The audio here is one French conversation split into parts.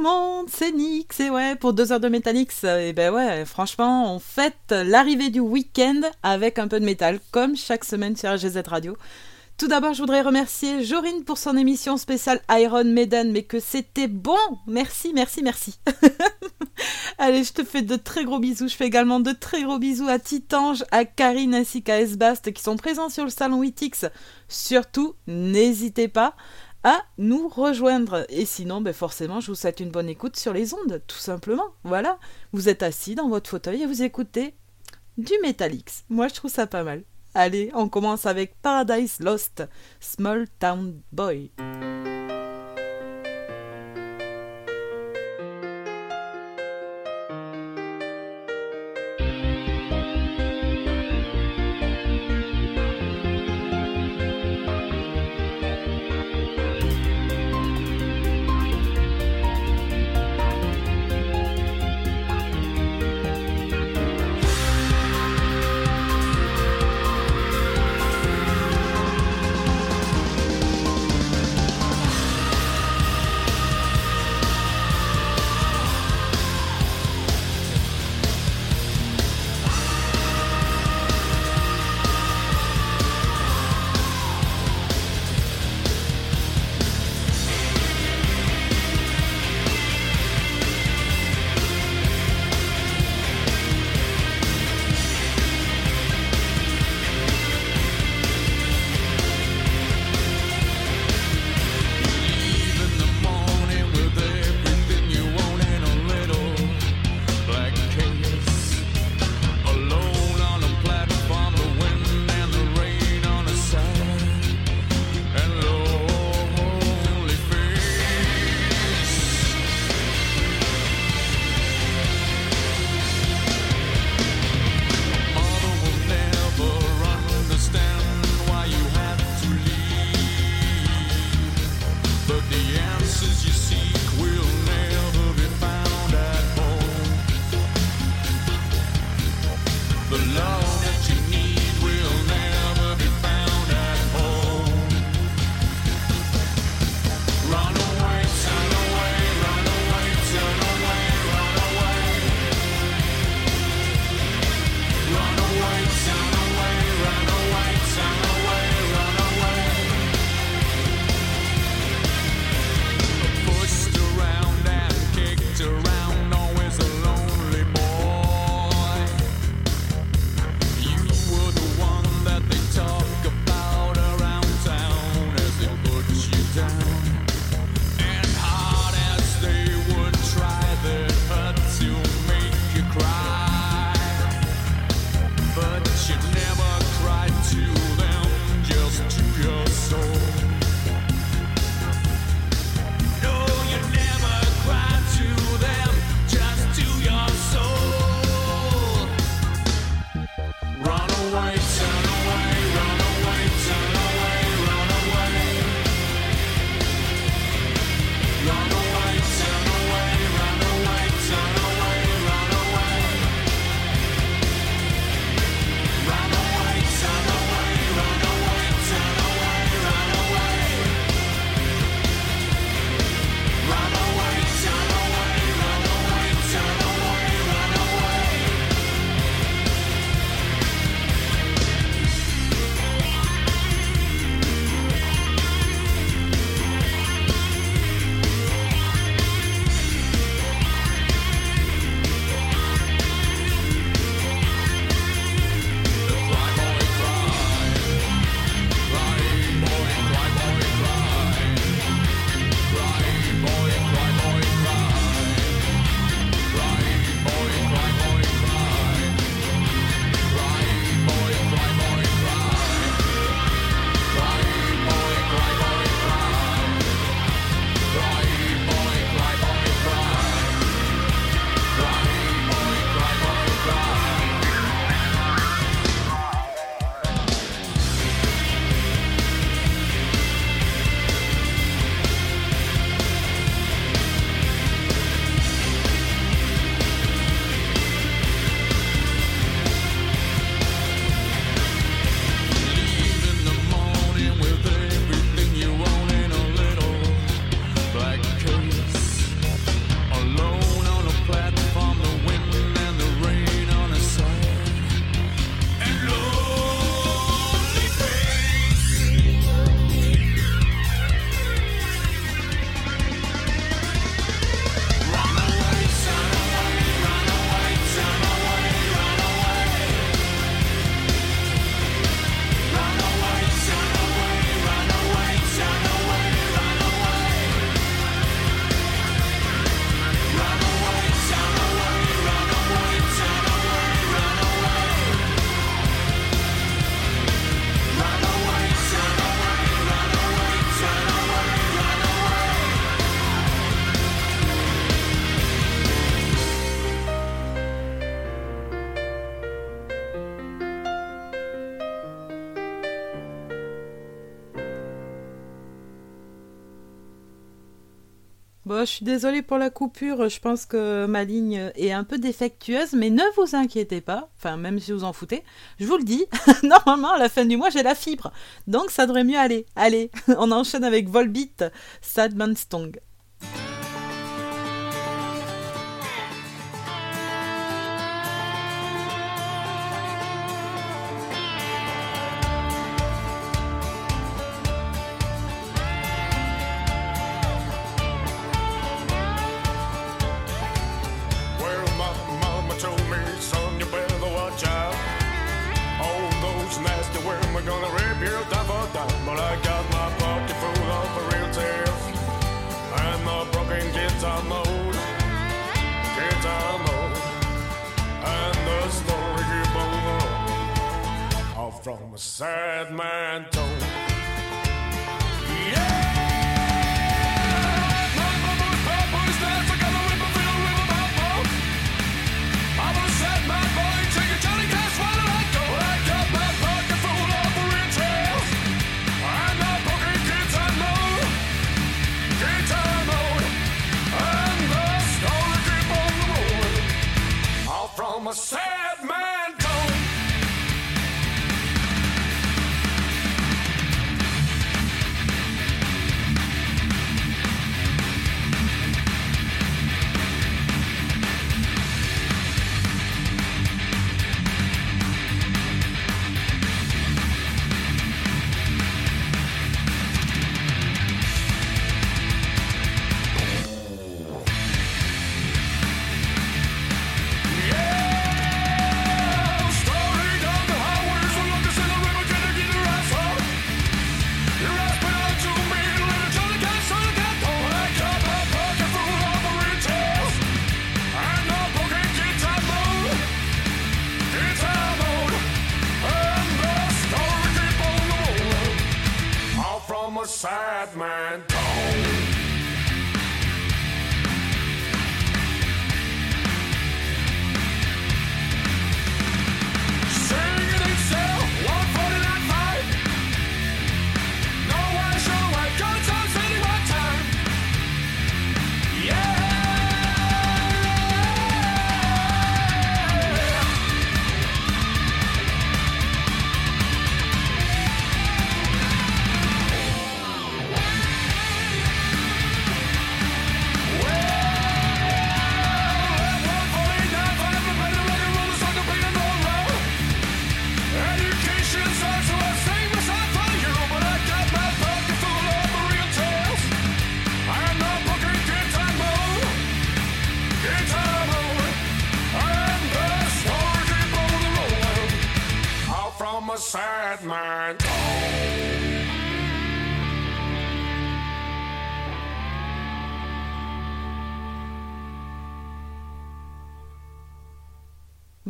Monde, c'est Nix et ouais pour deux heures de Metalix et ben ouais franchement on fête l'arrivée du week-end avec un peu de métal comme chaque semaine sur GZ Radio. Tout d'abord je voudrais remercier Jorine pour son émission spéciale Iron Maiden mais que c'était bon, merci merci merci. Allez je te fais de très gros bisous, je fais également de très gros bisous à Titange, à Karine ainsi qu'à Esbast qui sont présents sur le salon Witix. Surtout n'hésitez pas nous rejoindre. Et sinon, ben forcément, je vous souhaite une bonne écoute sur les ondes, tout simplement. Voilà, vous êtes assis dans votre fauteuil et vous écoutez du Metalix. Moi, je trouve ça pas mal. Allez, on commence avec Paradise Lost, Small Town Boy. Je suis désolée pour la coupure, je pense que ma ligne est un peu défectueuse, mais ne vous inquiétez pas, enfin même si vous en foutez, je vous le dis, normalement à la fin du mois j'ai la fibre, donc ça devrait mieux aller. Allez, on enchaîne avec Volbeat, Sadman Stong.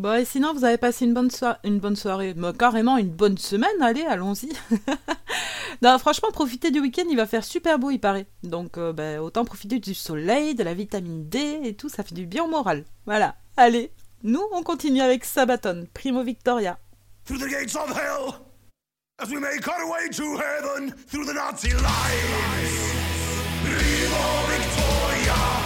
Bon, et sinon, vous avez passé une bonne, une bonne soirée, carrément une bonne semaine, allez, allons-y. franchement, profitez du week-end, il va faire super beau, il paraît. Donc, euh, ben, autant profiter du soleil, de la vitamine D et tout, ça fait du bien au moral. Voilà, allez, nous, on continue avec Sabaton, Primo Victoria. Through the gates of hell, as we make our way to heaven, through the Nazi lines. Primo Victoria.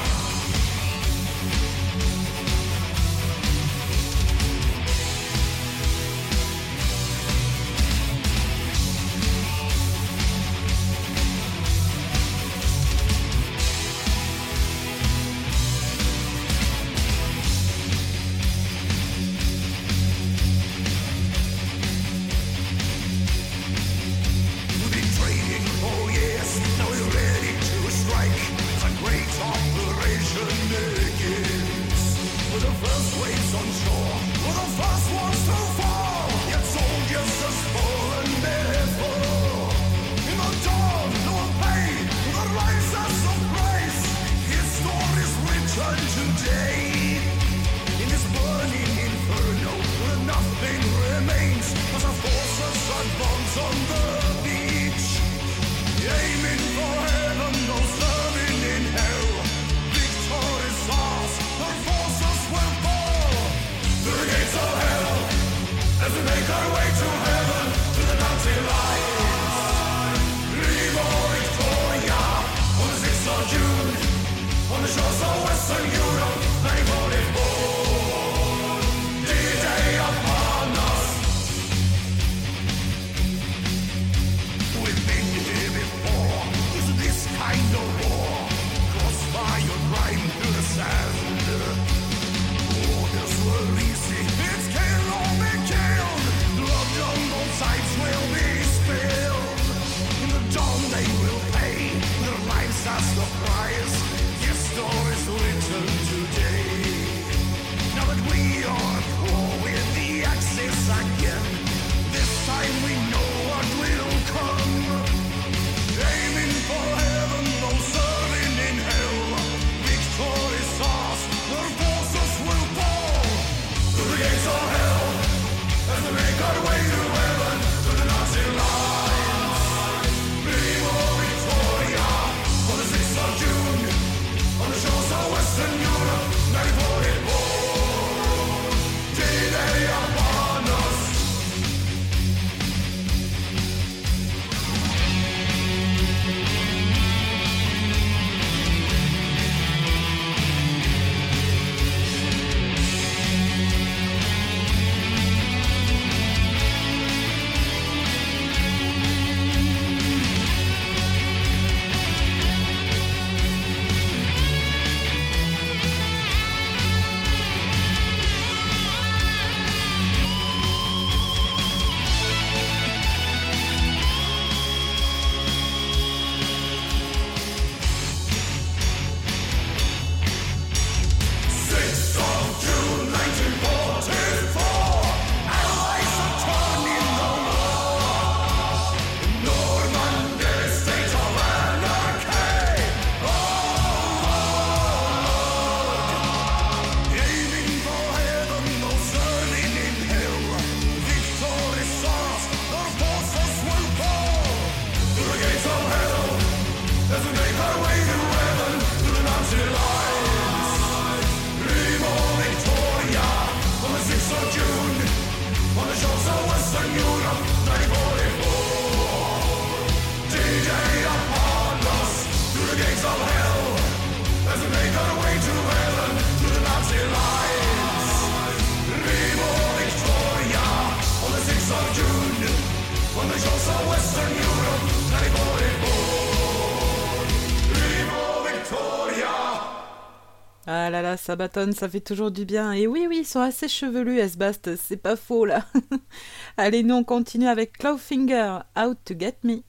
Là, ça fait toujours du bien. Et oui, oui, ils sont assez chevelus, S-Bast, c'est pas faux là. Allez, nous on continue avec Clawfinger, Out to Get Me.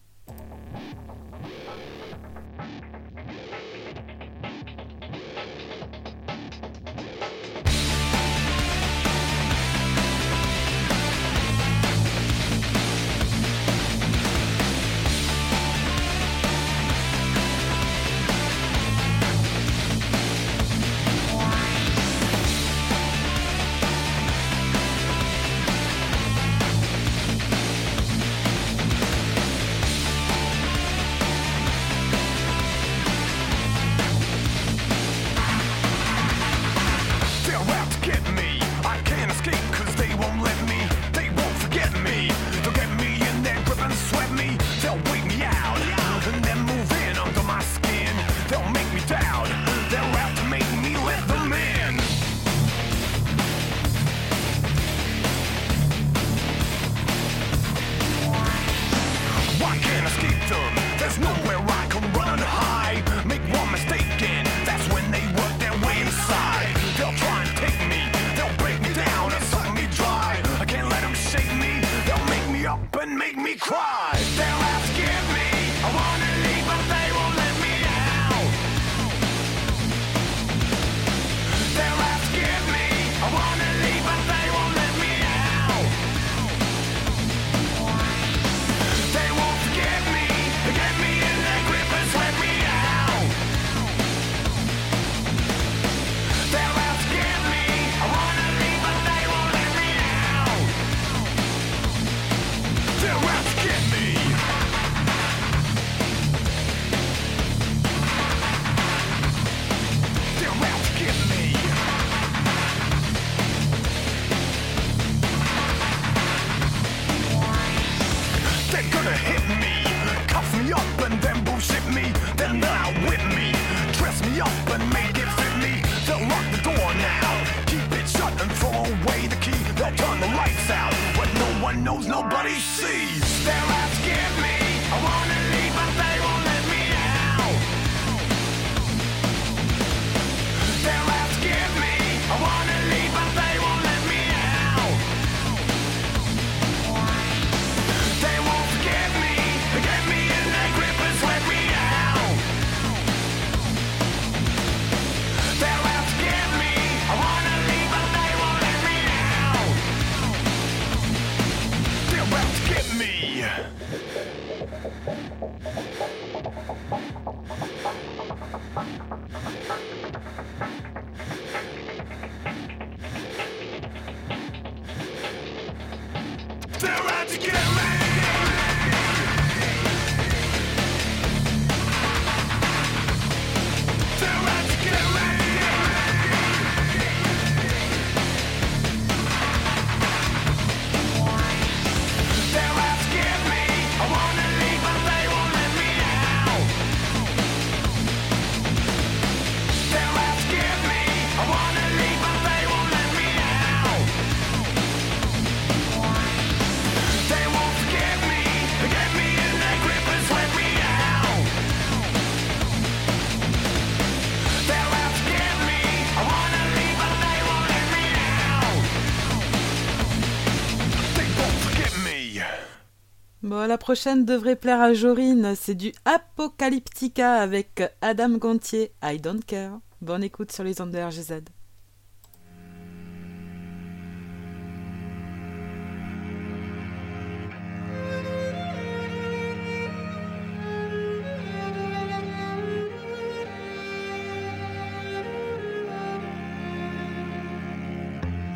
La prochaine devrait plaire à Jorine. C'est du Apocalyptica avec Adam Gontier. I don't care. Bonne écoute sur les ondes de RGZ.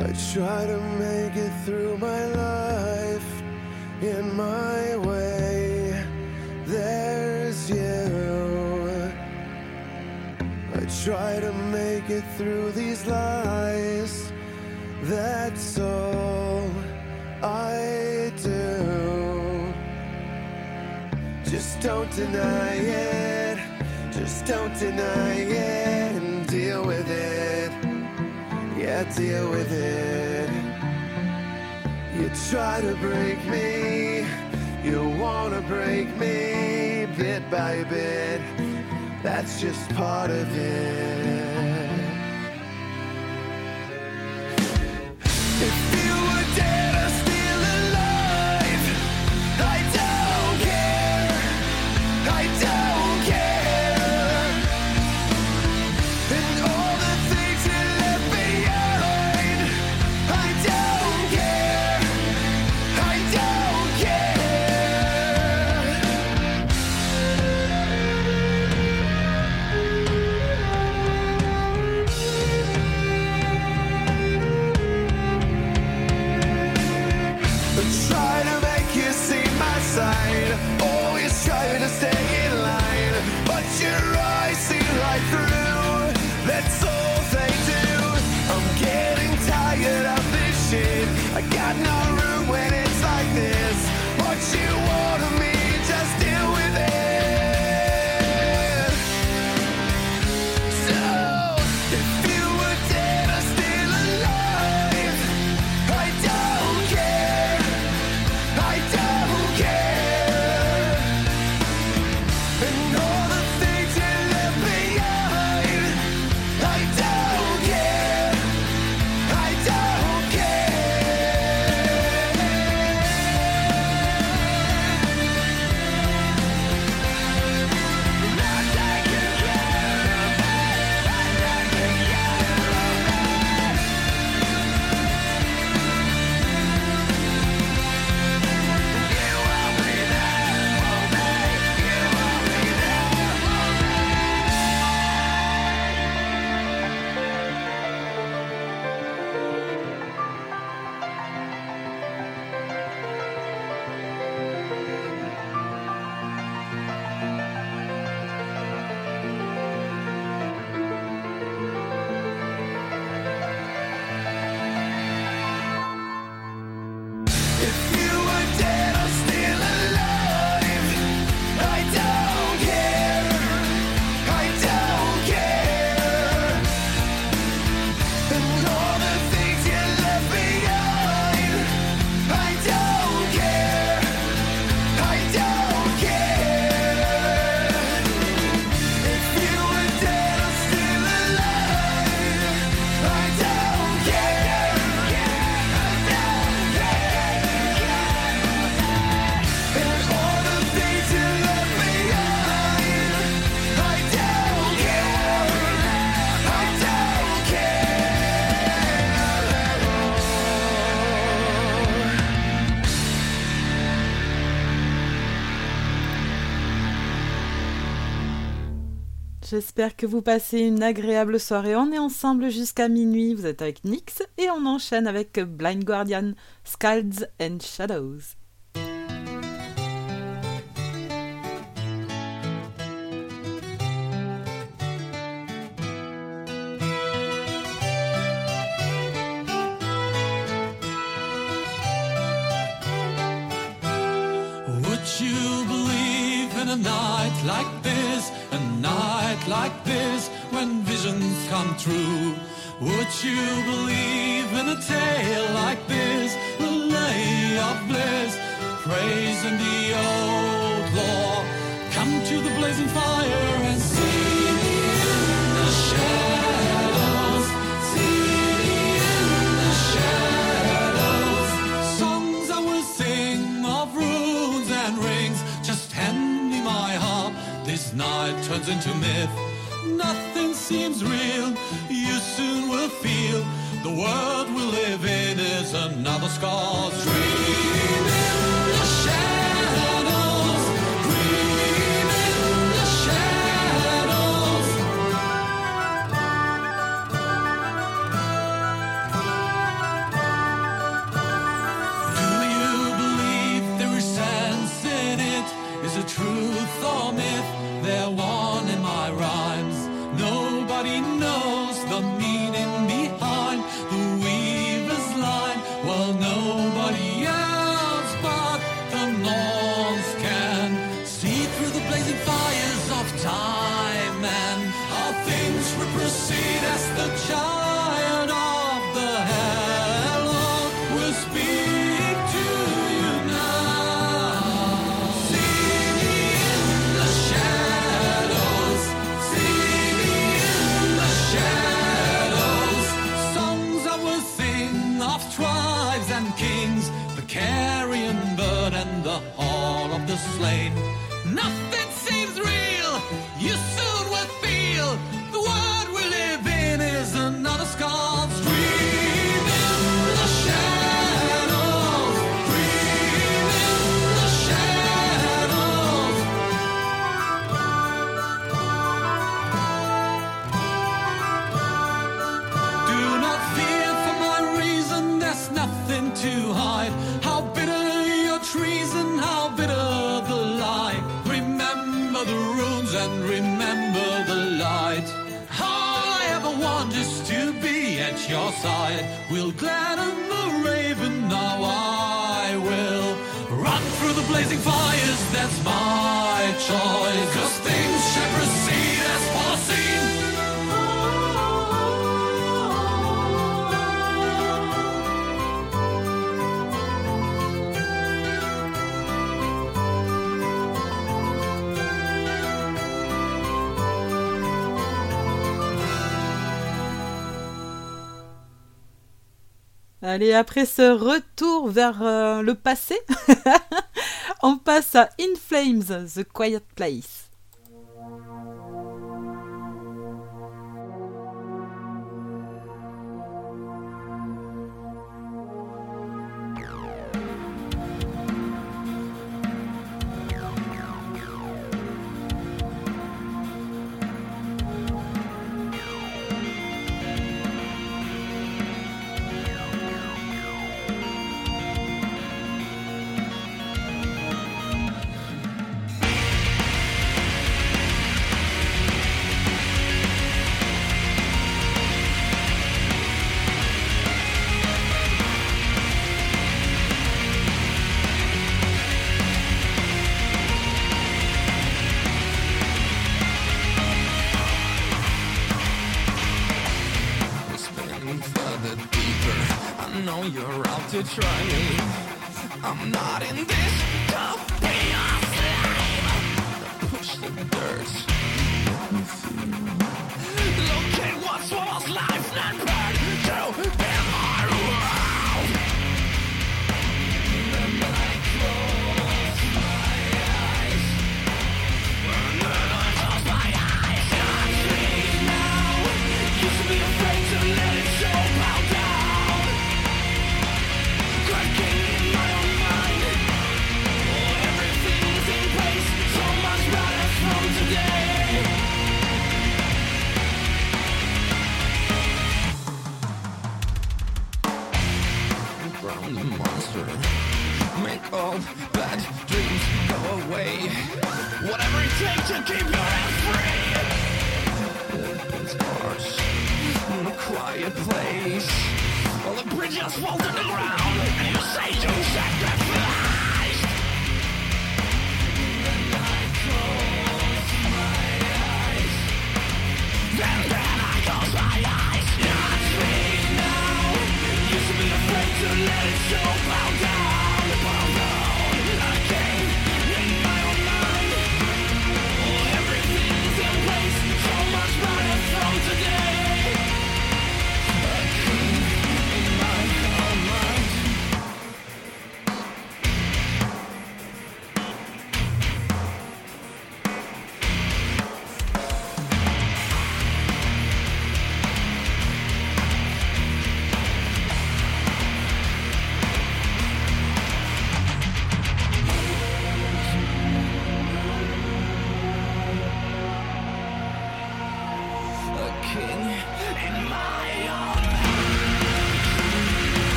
I try to make it through my life in my way. There's you. I try to make it through these lies. That's all I do. Just don't deny it. Just don't deny it and deal with it. Yeah, deal with it. You try to break me, you wanna break me bit by bit. That's just part of it. If you were dead, I still J'espère que vous passez une agréable soirée. On est ensemble jusqu'à minuit. Vous êtes avec Nix et on enchaîne avec Blind Guardian, Scalds and Shadows. Would you believe in a night like this? Like this when visions come true? Would you believe in a tale like this? A lay of bliss, praising the old law. Come to the blazing fire and see me in the shadows. See me in the shadows. Songs I will sing of runes and rings. Just hand me my harp. This night turns into myth. Nothing seems real. You soon will feel the world we live in is another scar's dream. Allez, après ce retour vers euh, le passé, on passe à In Flames, The Quiet Place.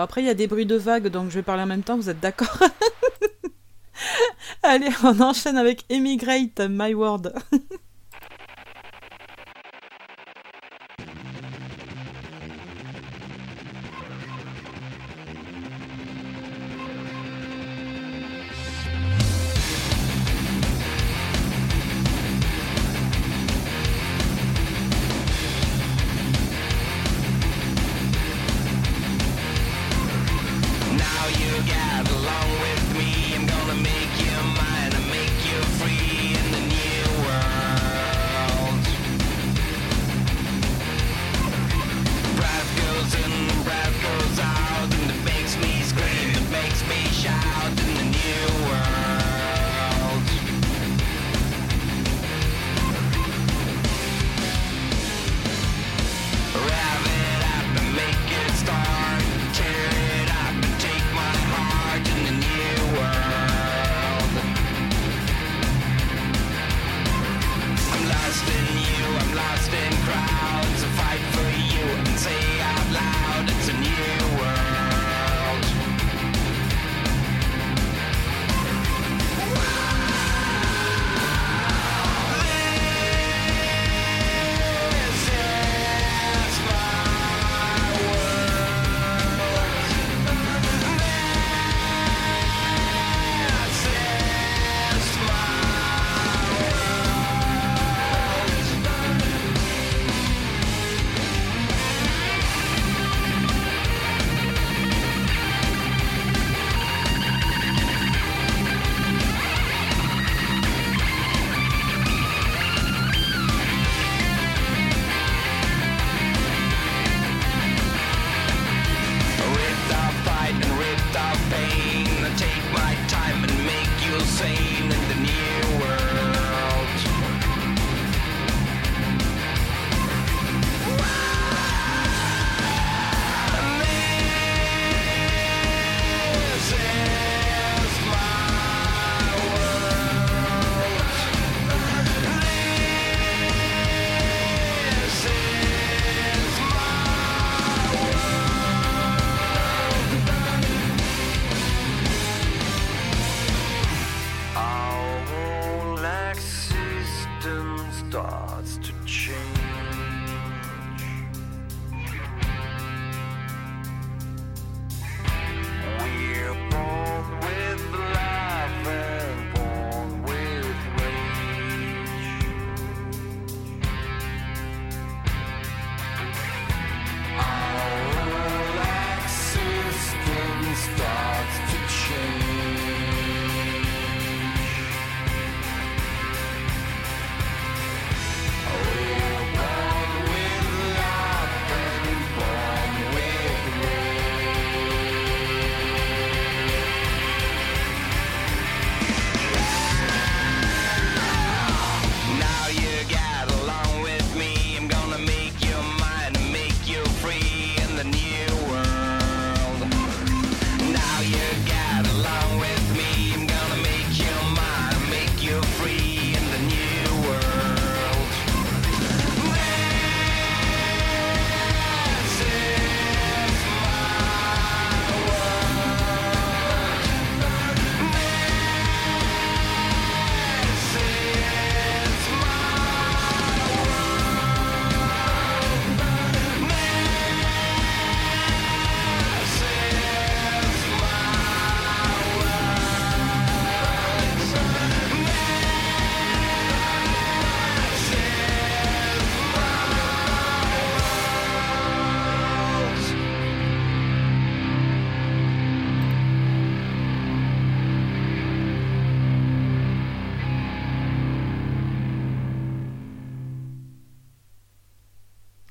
Après, il y a des bruits de vagues, donc je vais parler en même temps, vous êtes d'accord Allez, on enchaîne avec Emigrate My word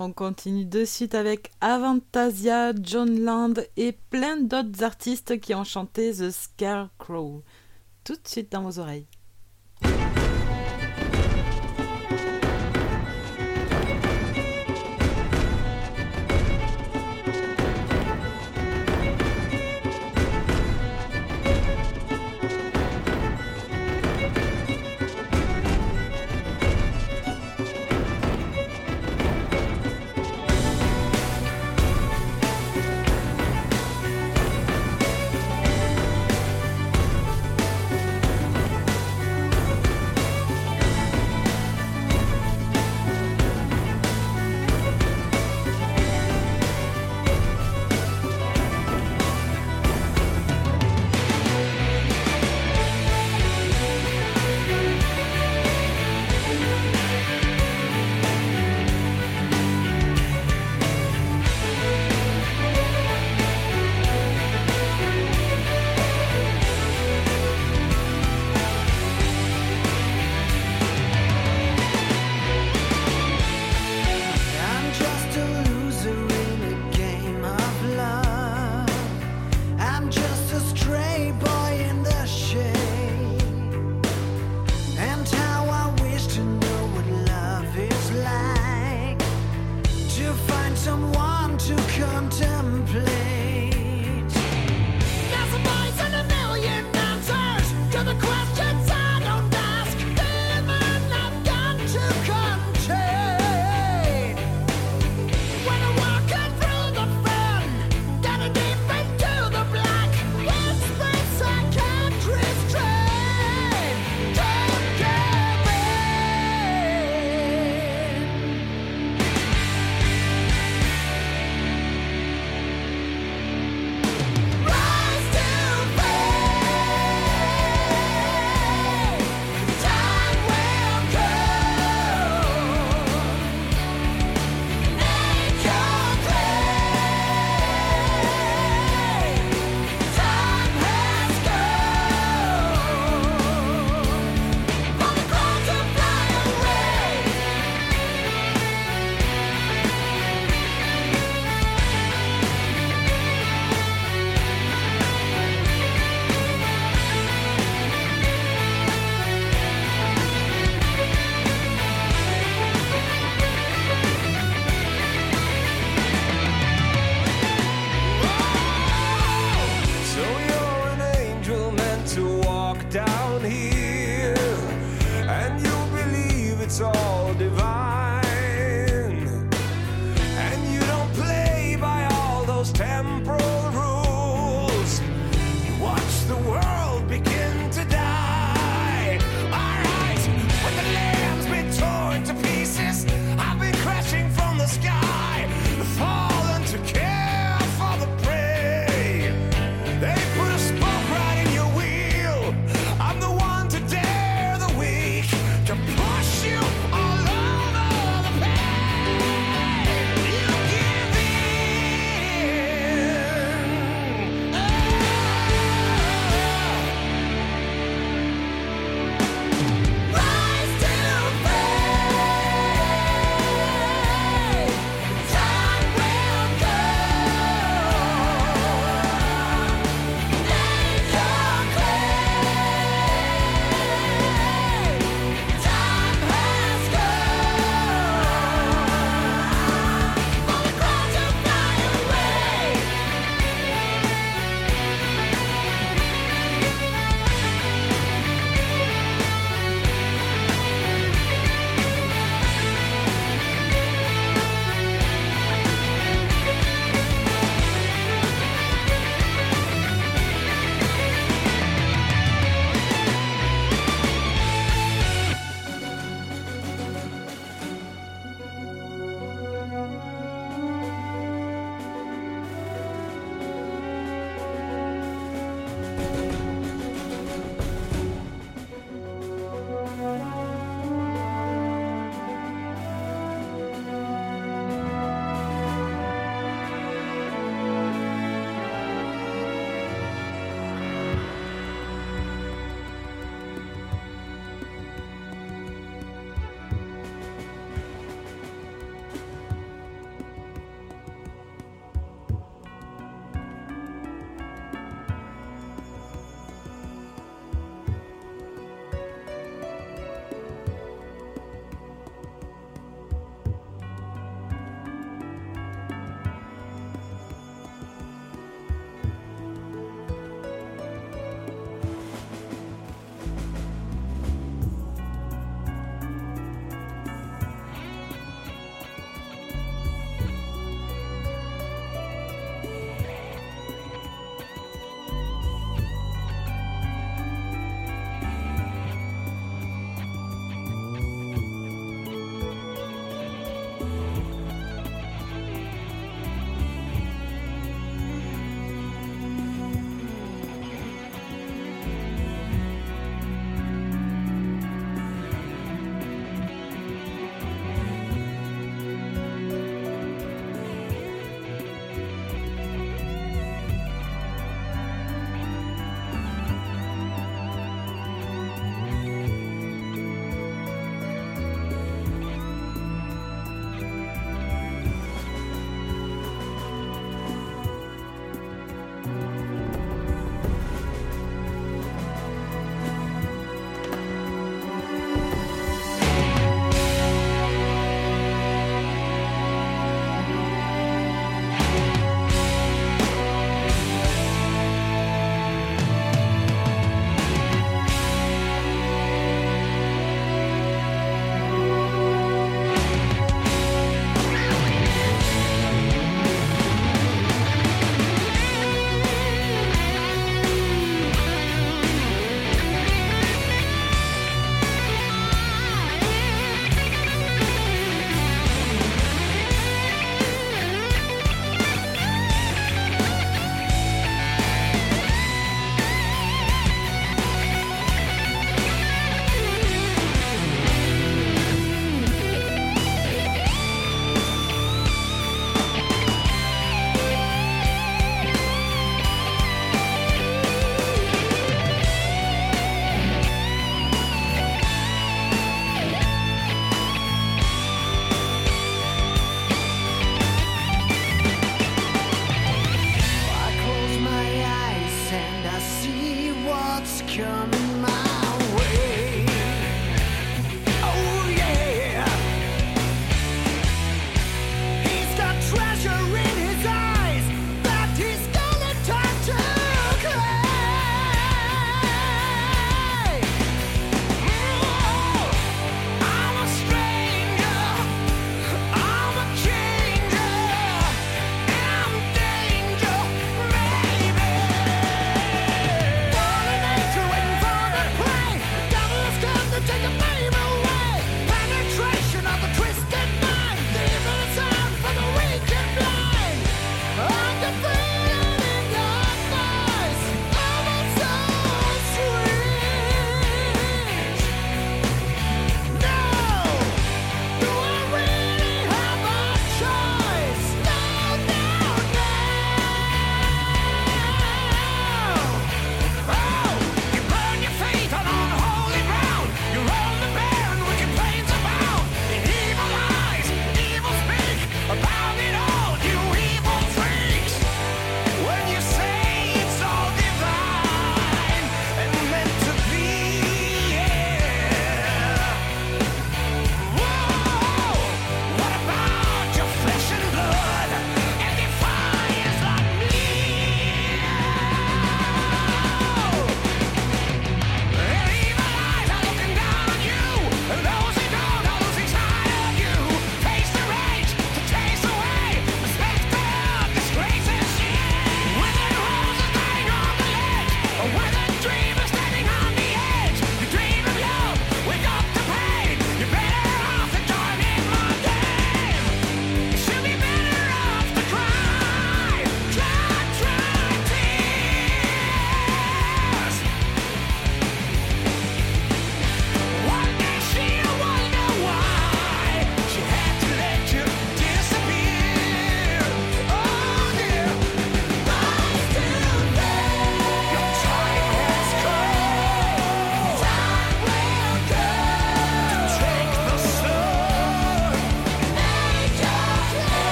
On continue de suite avec Avantasia, John Land et plein d'autres artistes qui ont chanté The Scarecrow. Tout de suite dans vos oreilles.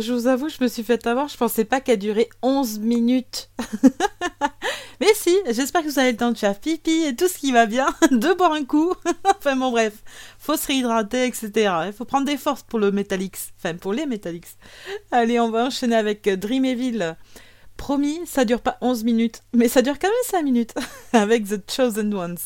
je vous avoue, je me suis fait avoir. Je pensais pas qu'elle durait 11 minutes. Mais si, j'espère que vous avez le temps de faire pipi et tout ce qui va bien, de boire un coup. enfin bon, bref, faut se réhydrater, etc. Il faut prendre des forces pour le Metalix. Enfin, pour les Metalix. Allez, on va enchaîner avec Dream Evil. Promis, ça dure pas 11 minutes, mais ça dure quand même 5 minutes avec The Chosen Ones.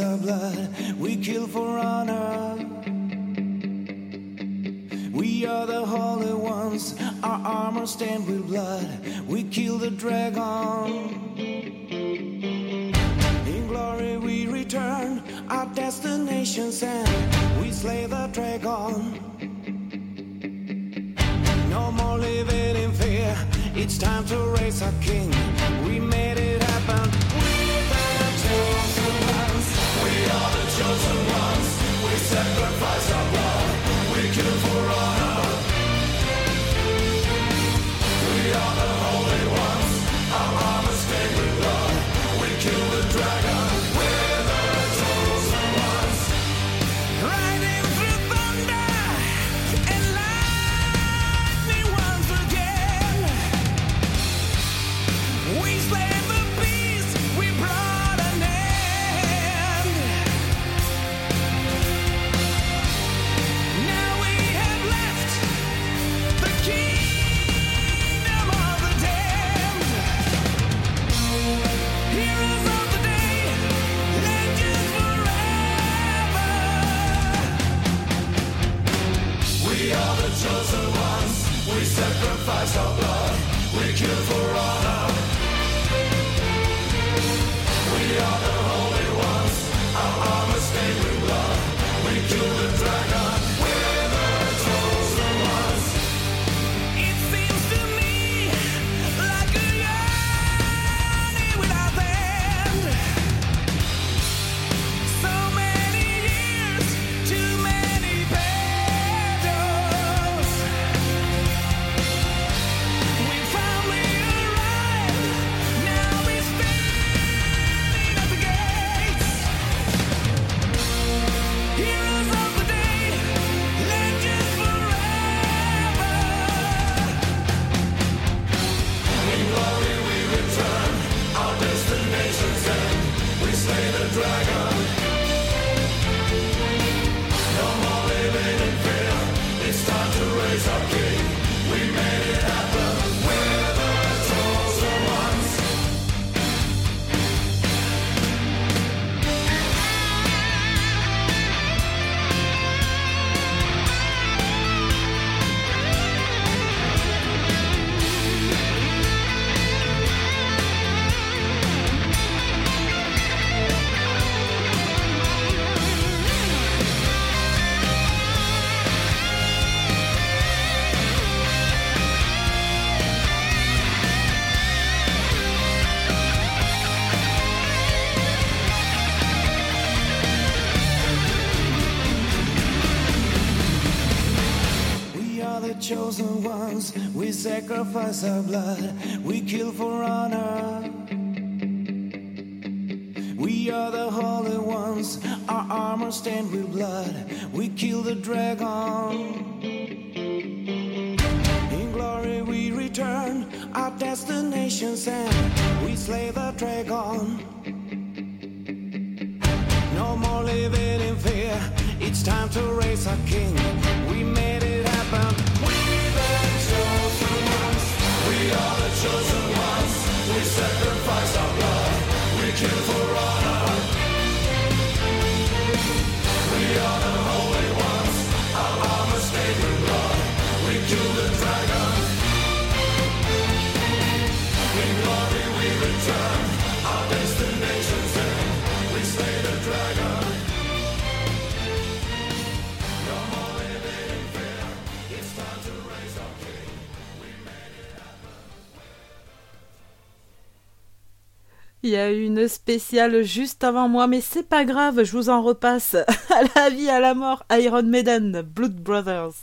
our blood. We kill for honor. We are the holy ones. Our armor stained with blood. We kill the dragon. In glory we return. Our destination's end. We slay the dragon. No more living in fear. It's time to raise our king. sacrifice our blood. We kill for Il y a une spéciale juste avant moi, mais c'est pas grave, je vous en repasse. À la vie, à la mort, Iron Maiden, Blood Brothers.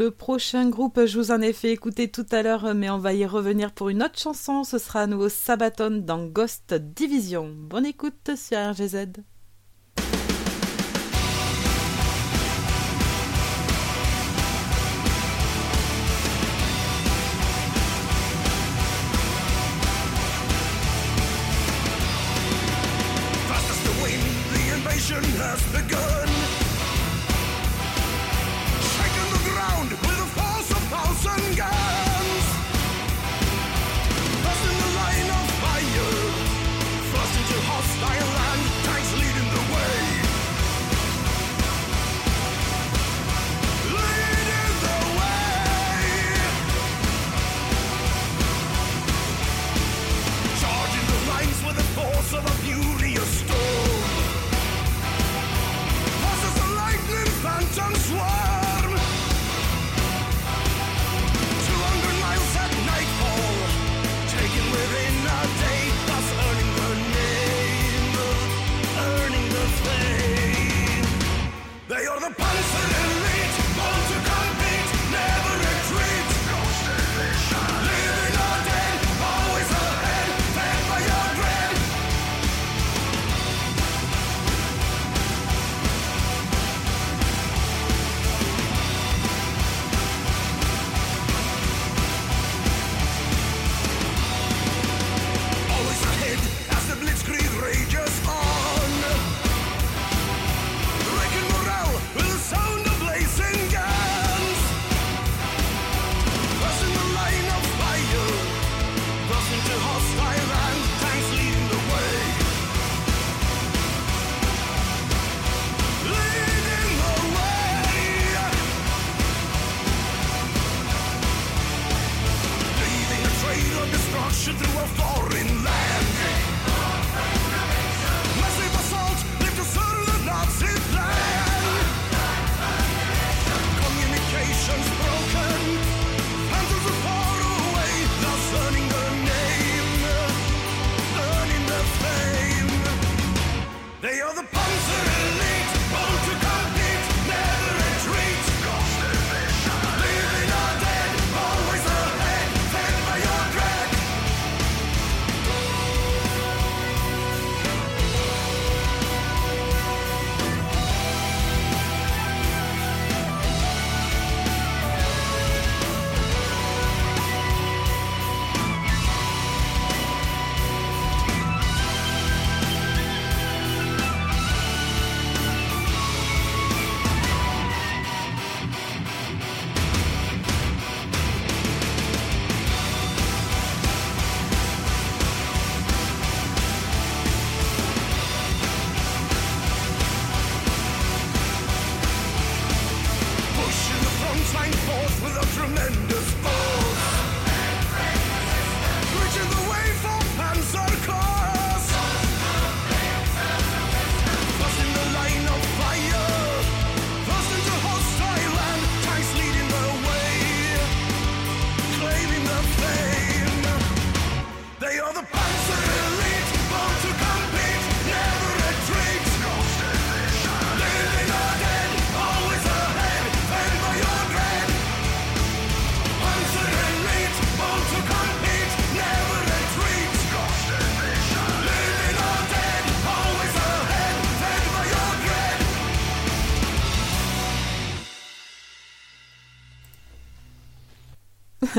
le prochain groupe, je vous en ai fait écouter tout à l'heure, mais on va y revenir pour une autre chanson. Ce sera à nouveau Sabaton dans Ghost Division. Bonne écoute sur RGZ.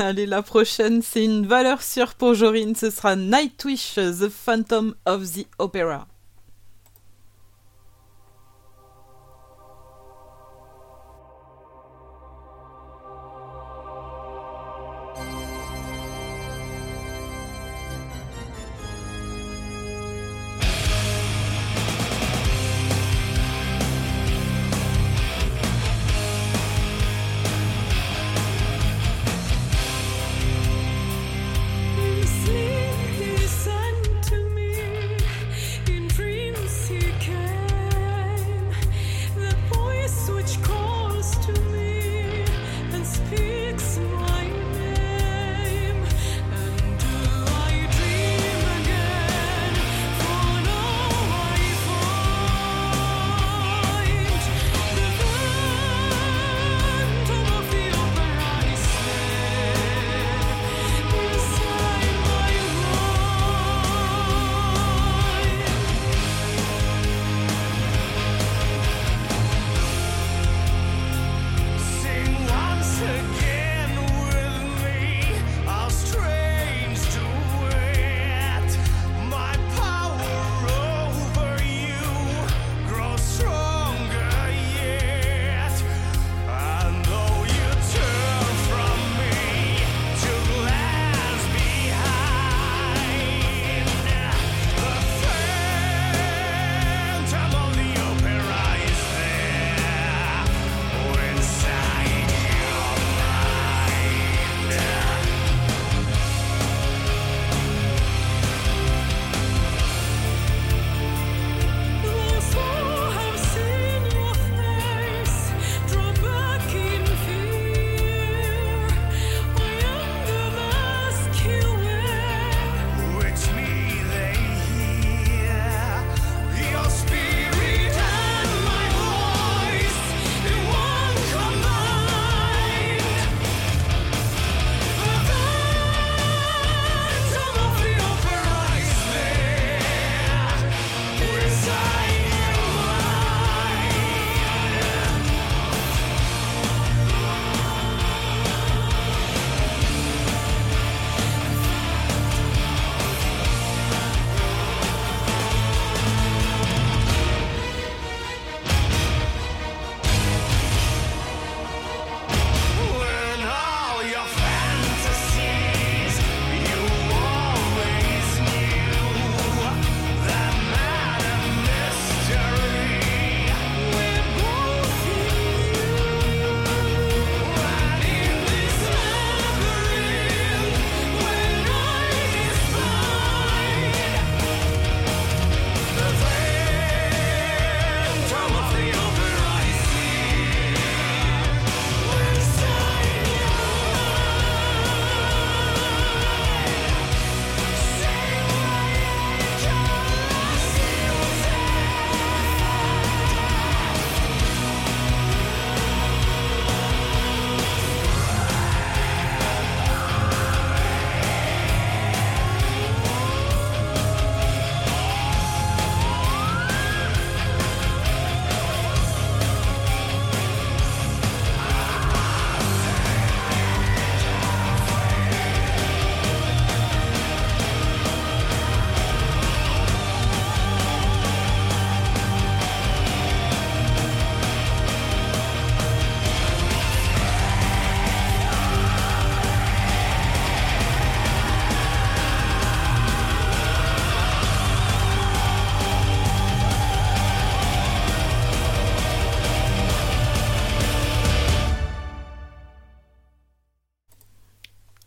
Allez, la prochaine, c'est une valeur sûre pour Jorine. Ce sera Nightwish, The Phantom of the Opera.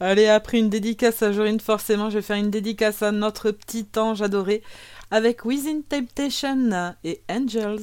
Allez, après une dédicace à Jorine, forcément, je vais faire une dédicace à notre petit ange adoré avec Within Temptation et Angels.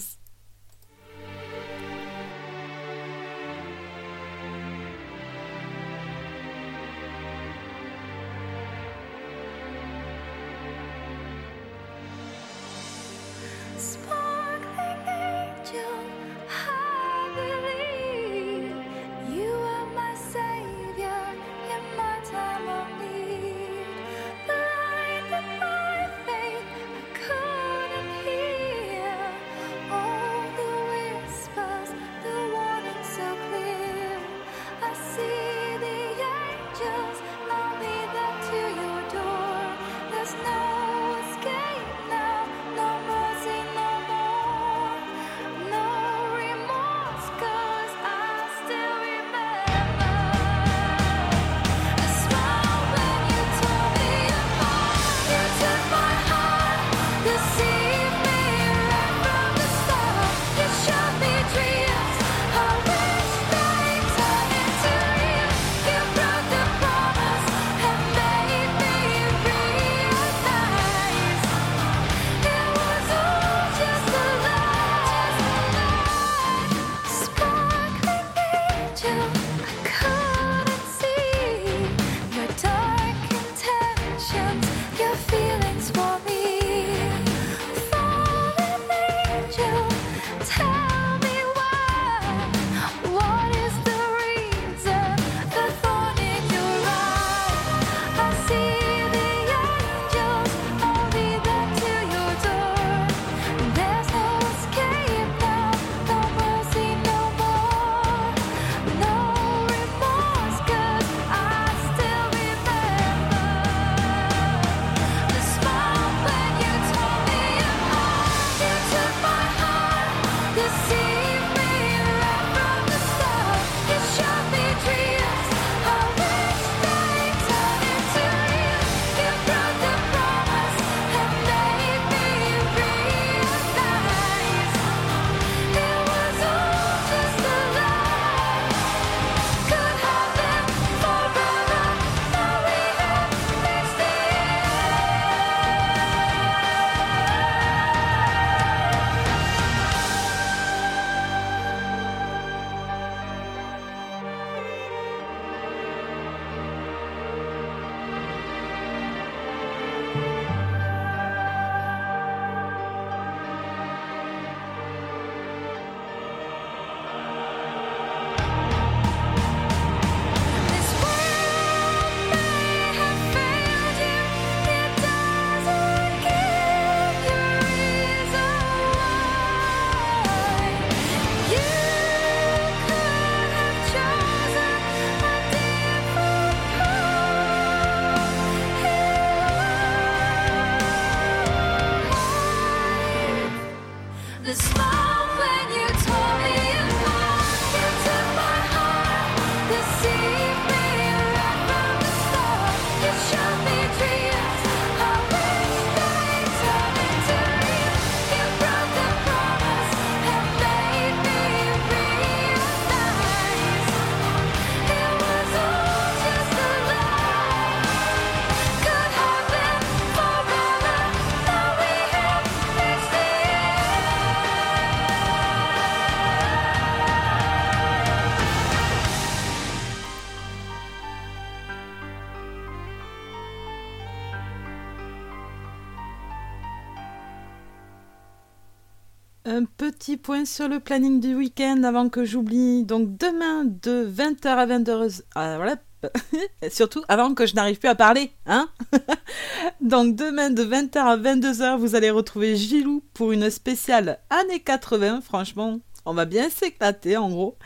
petit point sur le planning du week-end avant que j'oublie. Donc demain de 20h à 22h. Ah, voilà. Surtout avant que je n'arrive plus à parler, hein Donc demain de 20h à 22h, vous allez retrouver Gilou pour une spéciale années 80. Franchement, on va bien s'éclater en gros.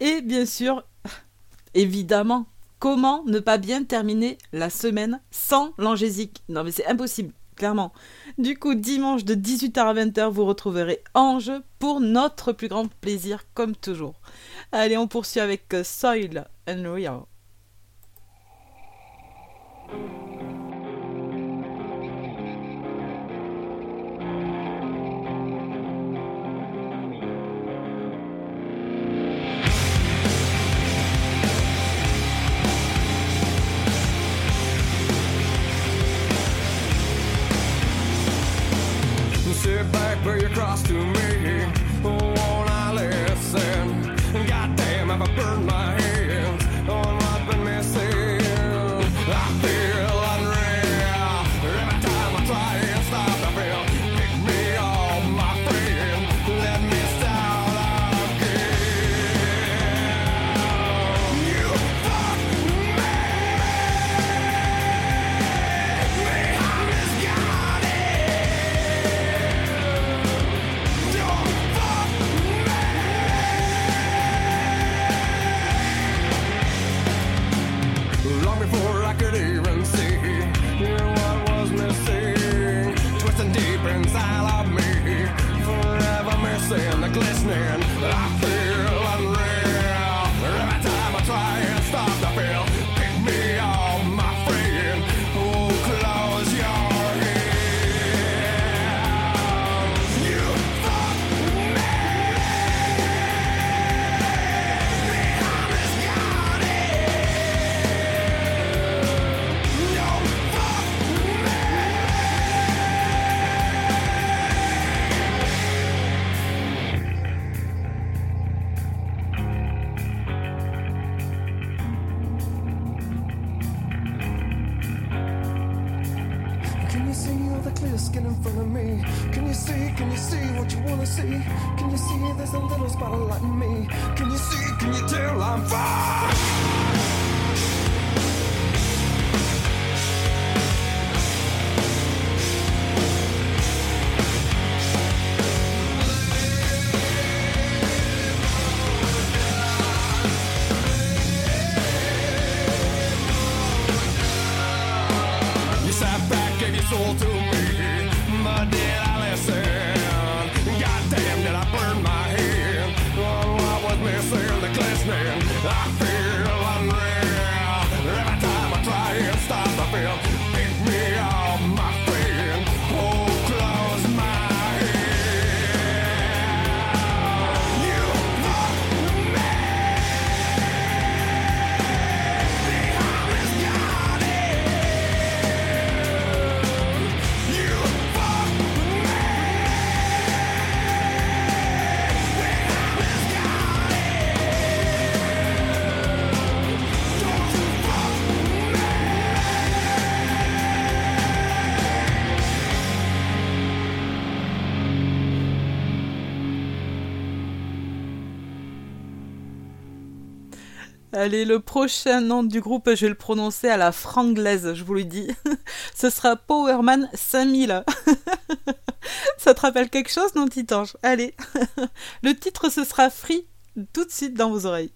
Et bien sûr, évidemment, comment ne pas bien terminer la semaine sans l'angésique? Non mais c'est impossible clairement. Du coup, dimanche de 18h à 20h, vous retrouverez Ange pour notre plus grand plaisir, comme toujours. Allez, on poursuit avec euh, Soil and Real. bear your cross to me. see? Can you see there's a little spotlight in me? Can you see? Can you tell I'm fine? Allez, le prochain nom du groupe, je vais le prononcer à la franglaise, je vous le dis. Ce sera Powerman 5000. Ça te rappelle quelque chose, non, Titange? Allez, le titre, ce sera Free tout de suite dans vos oreilles.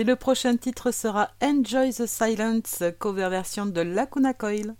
Et le prochain titre sera Enjoy the Silence, cover version de Lacuna Coil.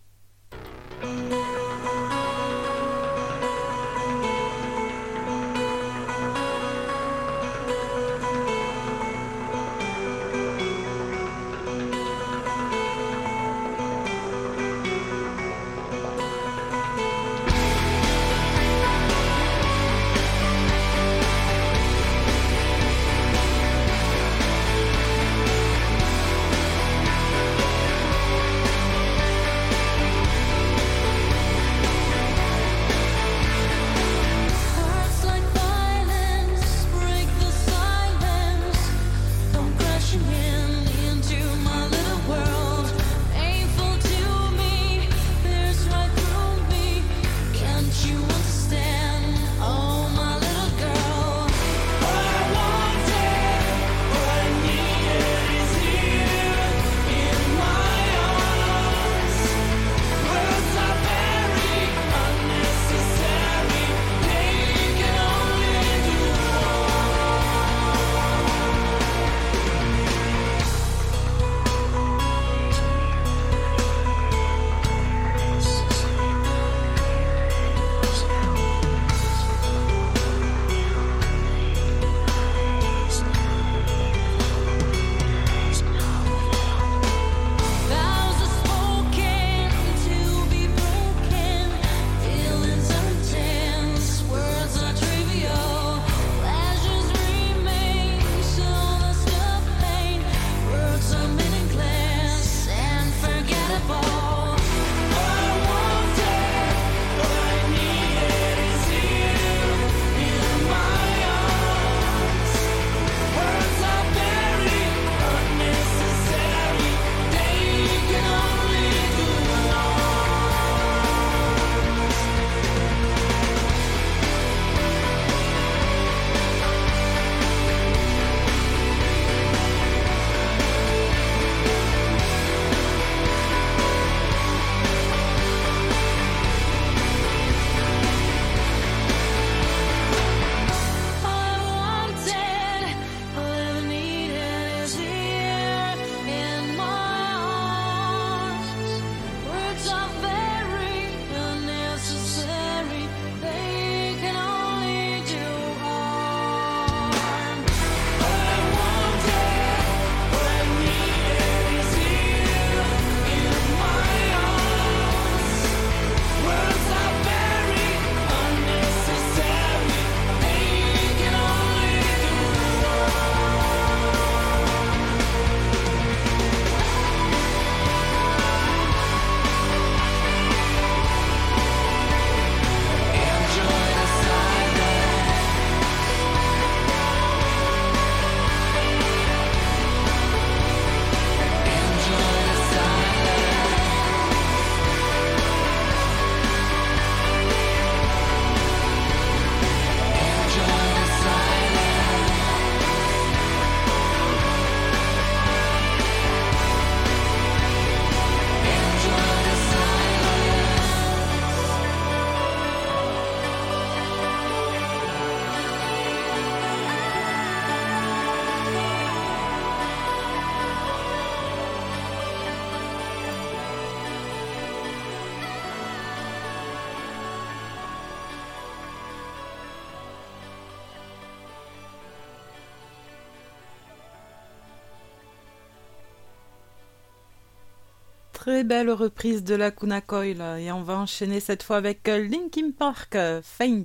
Très belle reprise de la Kunakoi là, et on va enchaîner cette fois avec euh, Linkin Park, euh, Faint.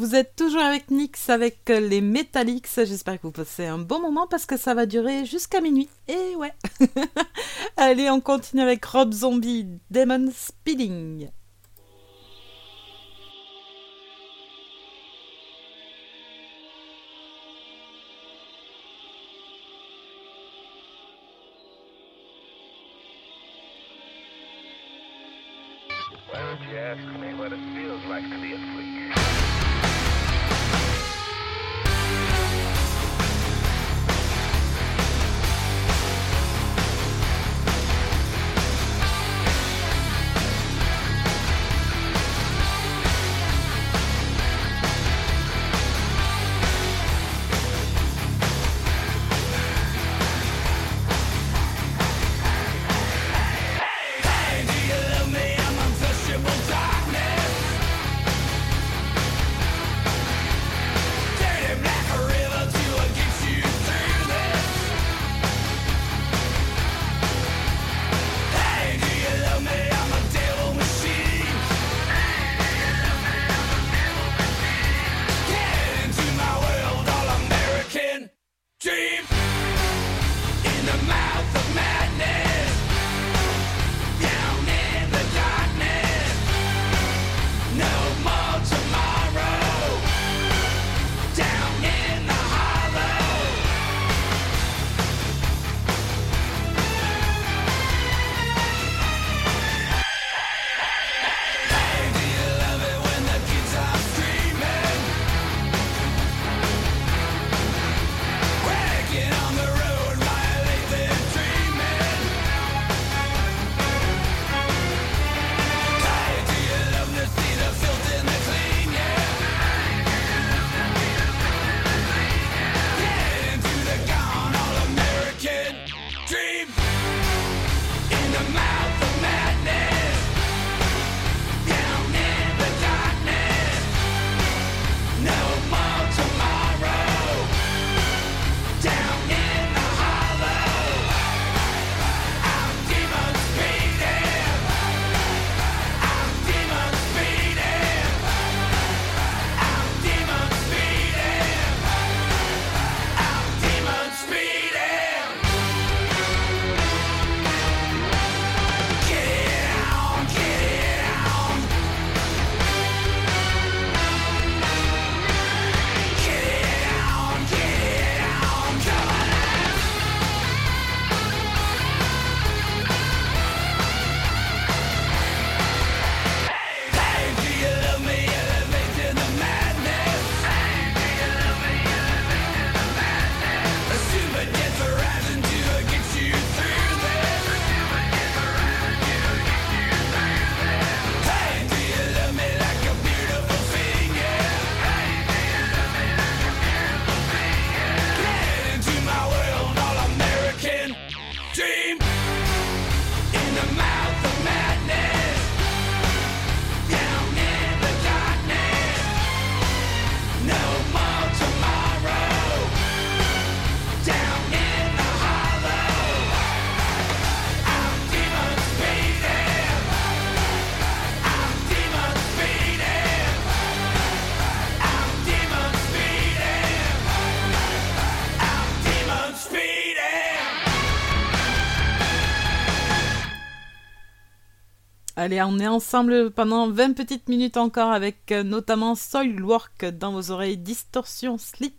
Vous êtes toujours avec Nix avec euh, les Metallics. J'espère que vous passez un bon moment parce que ça va durer jusqu'à minuit. Et ouais. Allez, on continue avec Rob Zombie, Demon Spilling. Allez, on est ensemble pendant 20 petites minutes encore avec euh, notamment Soilwork dans vos oreilles Distorsion Sleep.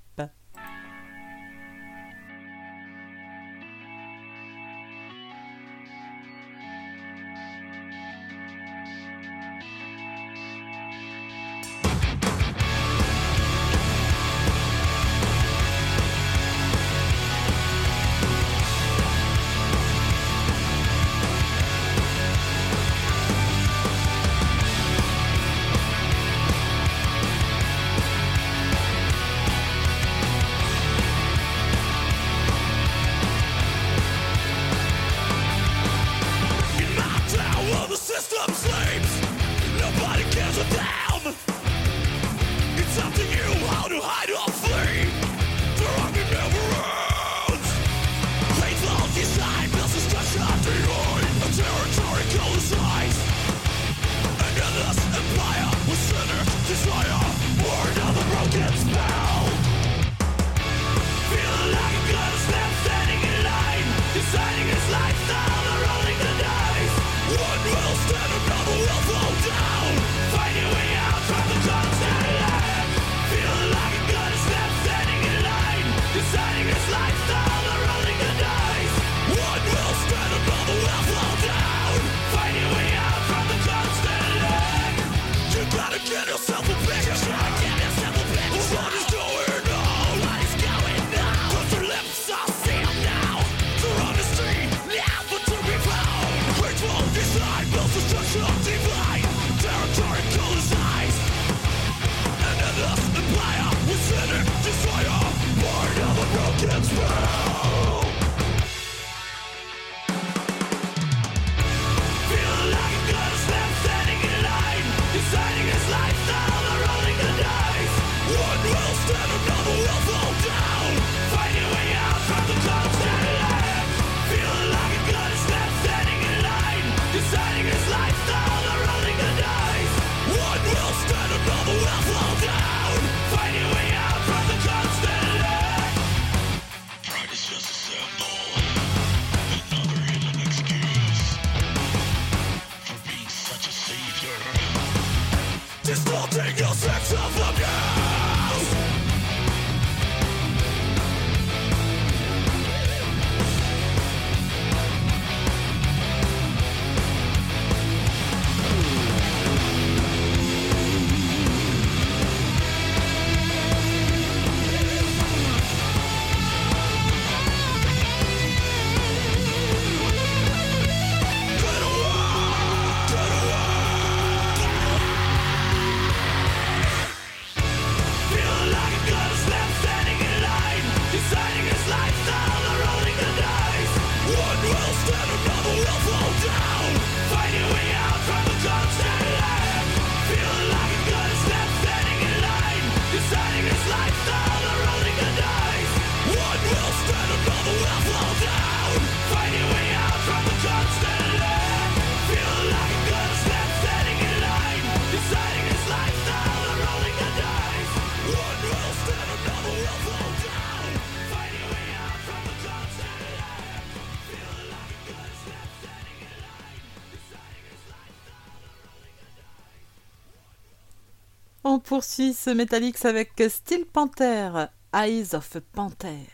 poursuit ce Metalix avec Steel Panther, Eyes of Panther.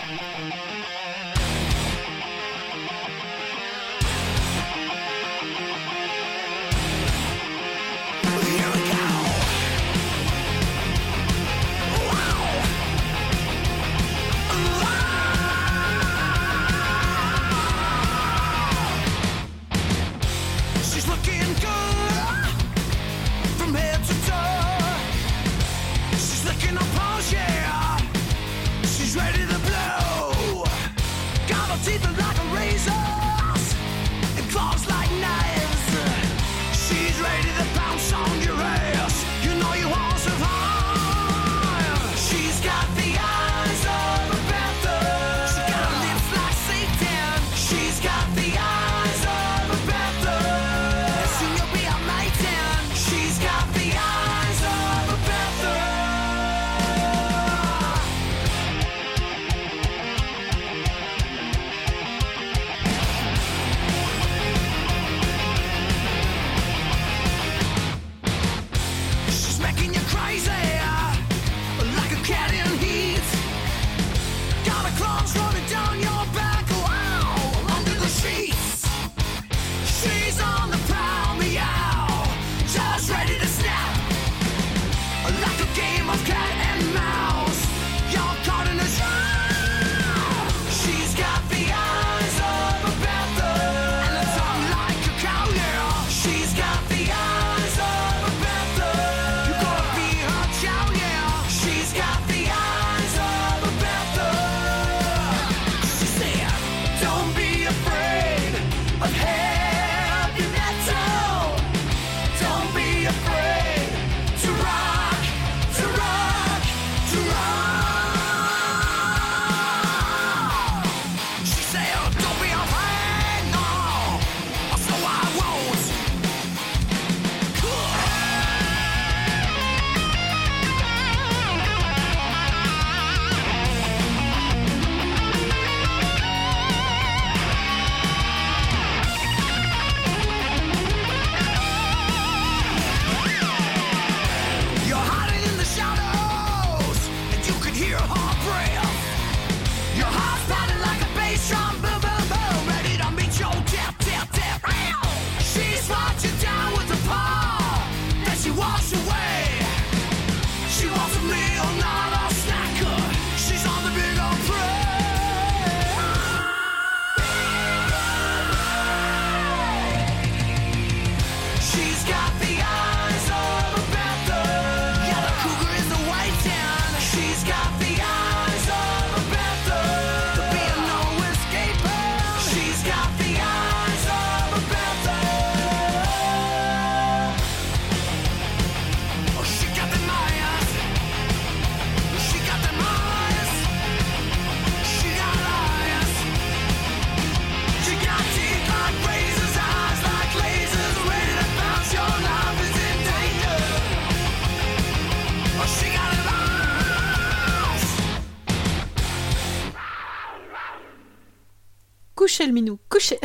couchez le minou, couchez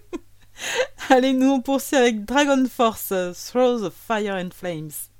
Allez, nous on poursuit avec Dragon Force, Throw the Fire and Flames.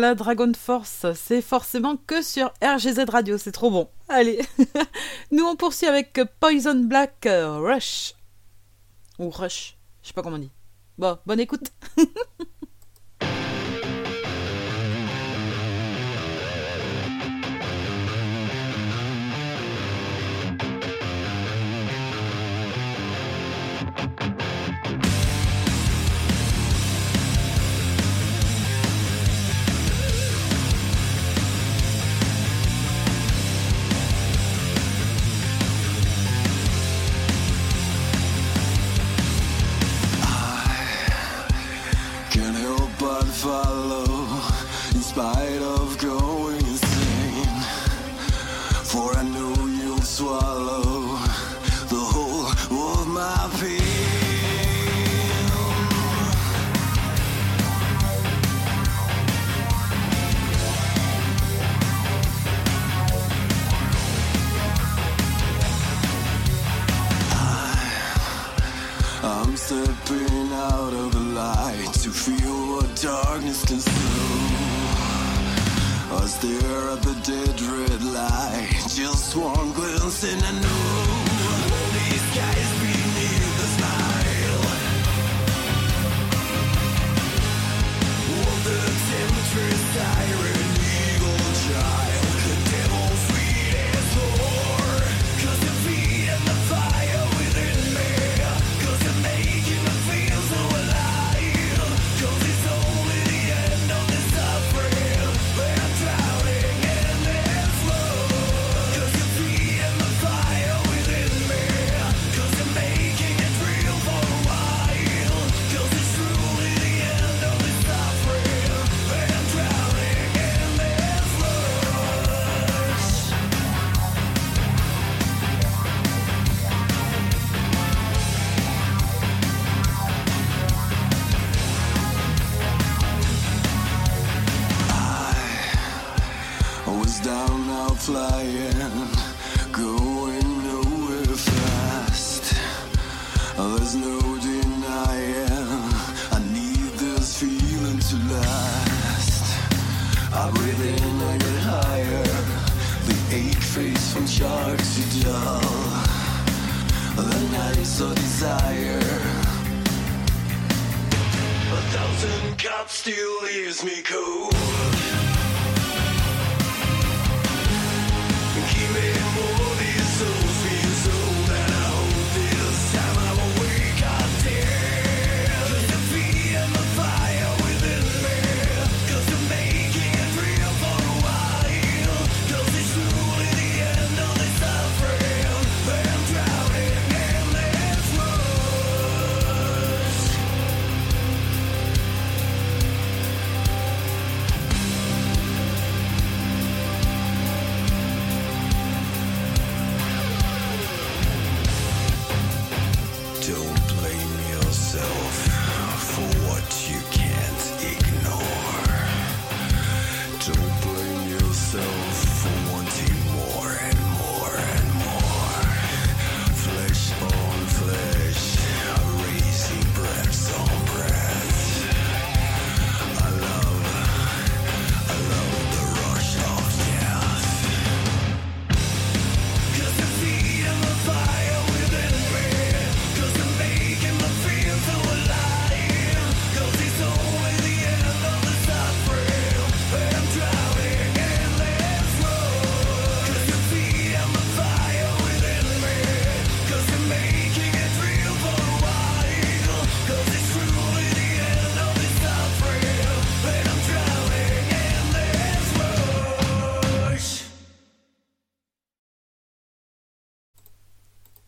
Dragon Force, c'est forcément que sur RGZ Radio, c'est trop bon. Allez, nous on poursuit avec Poison Black euh, Rush. Ou Rush, je sais pas comment on dit. Bon, bonne écoute past through. I stare at the dead red light, just one glimpse and I know.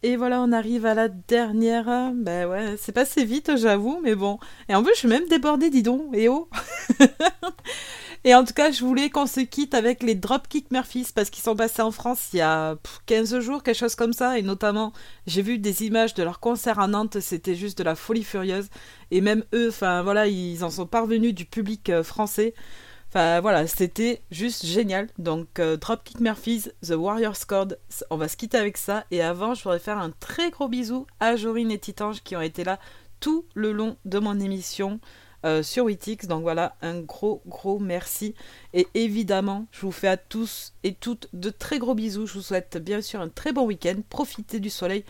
Et voilà, on arrive à la dernière. Euh, ben ouais, c'est passé vite, j'avoue, mais bon. Et en plus, je suis même débordée, dis donc. Et oh Et en tout cas, je voulais qu'on se quitte avec les Dropkick Murphys parce qu'ils sont passés en France il y a 15 jours, quelque chose comme ça. Et notamment, j'ai vu des images de leur concert à Nantes, c'était juste de la folie furieuse. Et même eux, enfin voilà, ils en sont parvenus du public euh, français. Enfin voilà, c'était juste génial. Donc euh, Dropkick Murphys, The Warriors Chord, on va se quitter avec ça. Et avant, je voudrais faire un très gros bisou à Jorine et Titange qui ont été là tout le long de mon émission. Euh, sur Witix. Donc voilà, un gros, gros merci. Et évidemment, je vous fais à tous et toutes de très gros bisous. Je vous souhaite bien sûr un très bon week-end. Profitez du soleil.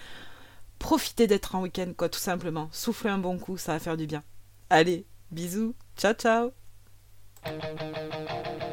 Profitez d'être en week-end, quoi, tout simplement. Soufflez un bon coup, ça va faire du bien. Allez, bisous. Ciao, ciao. Thank you.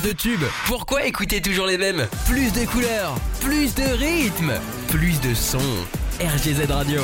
De tubes. Pourquoi écouter toujours les mêmes? Plus de couleurs, plus de rythmes, plus de sons. RGZ Radio.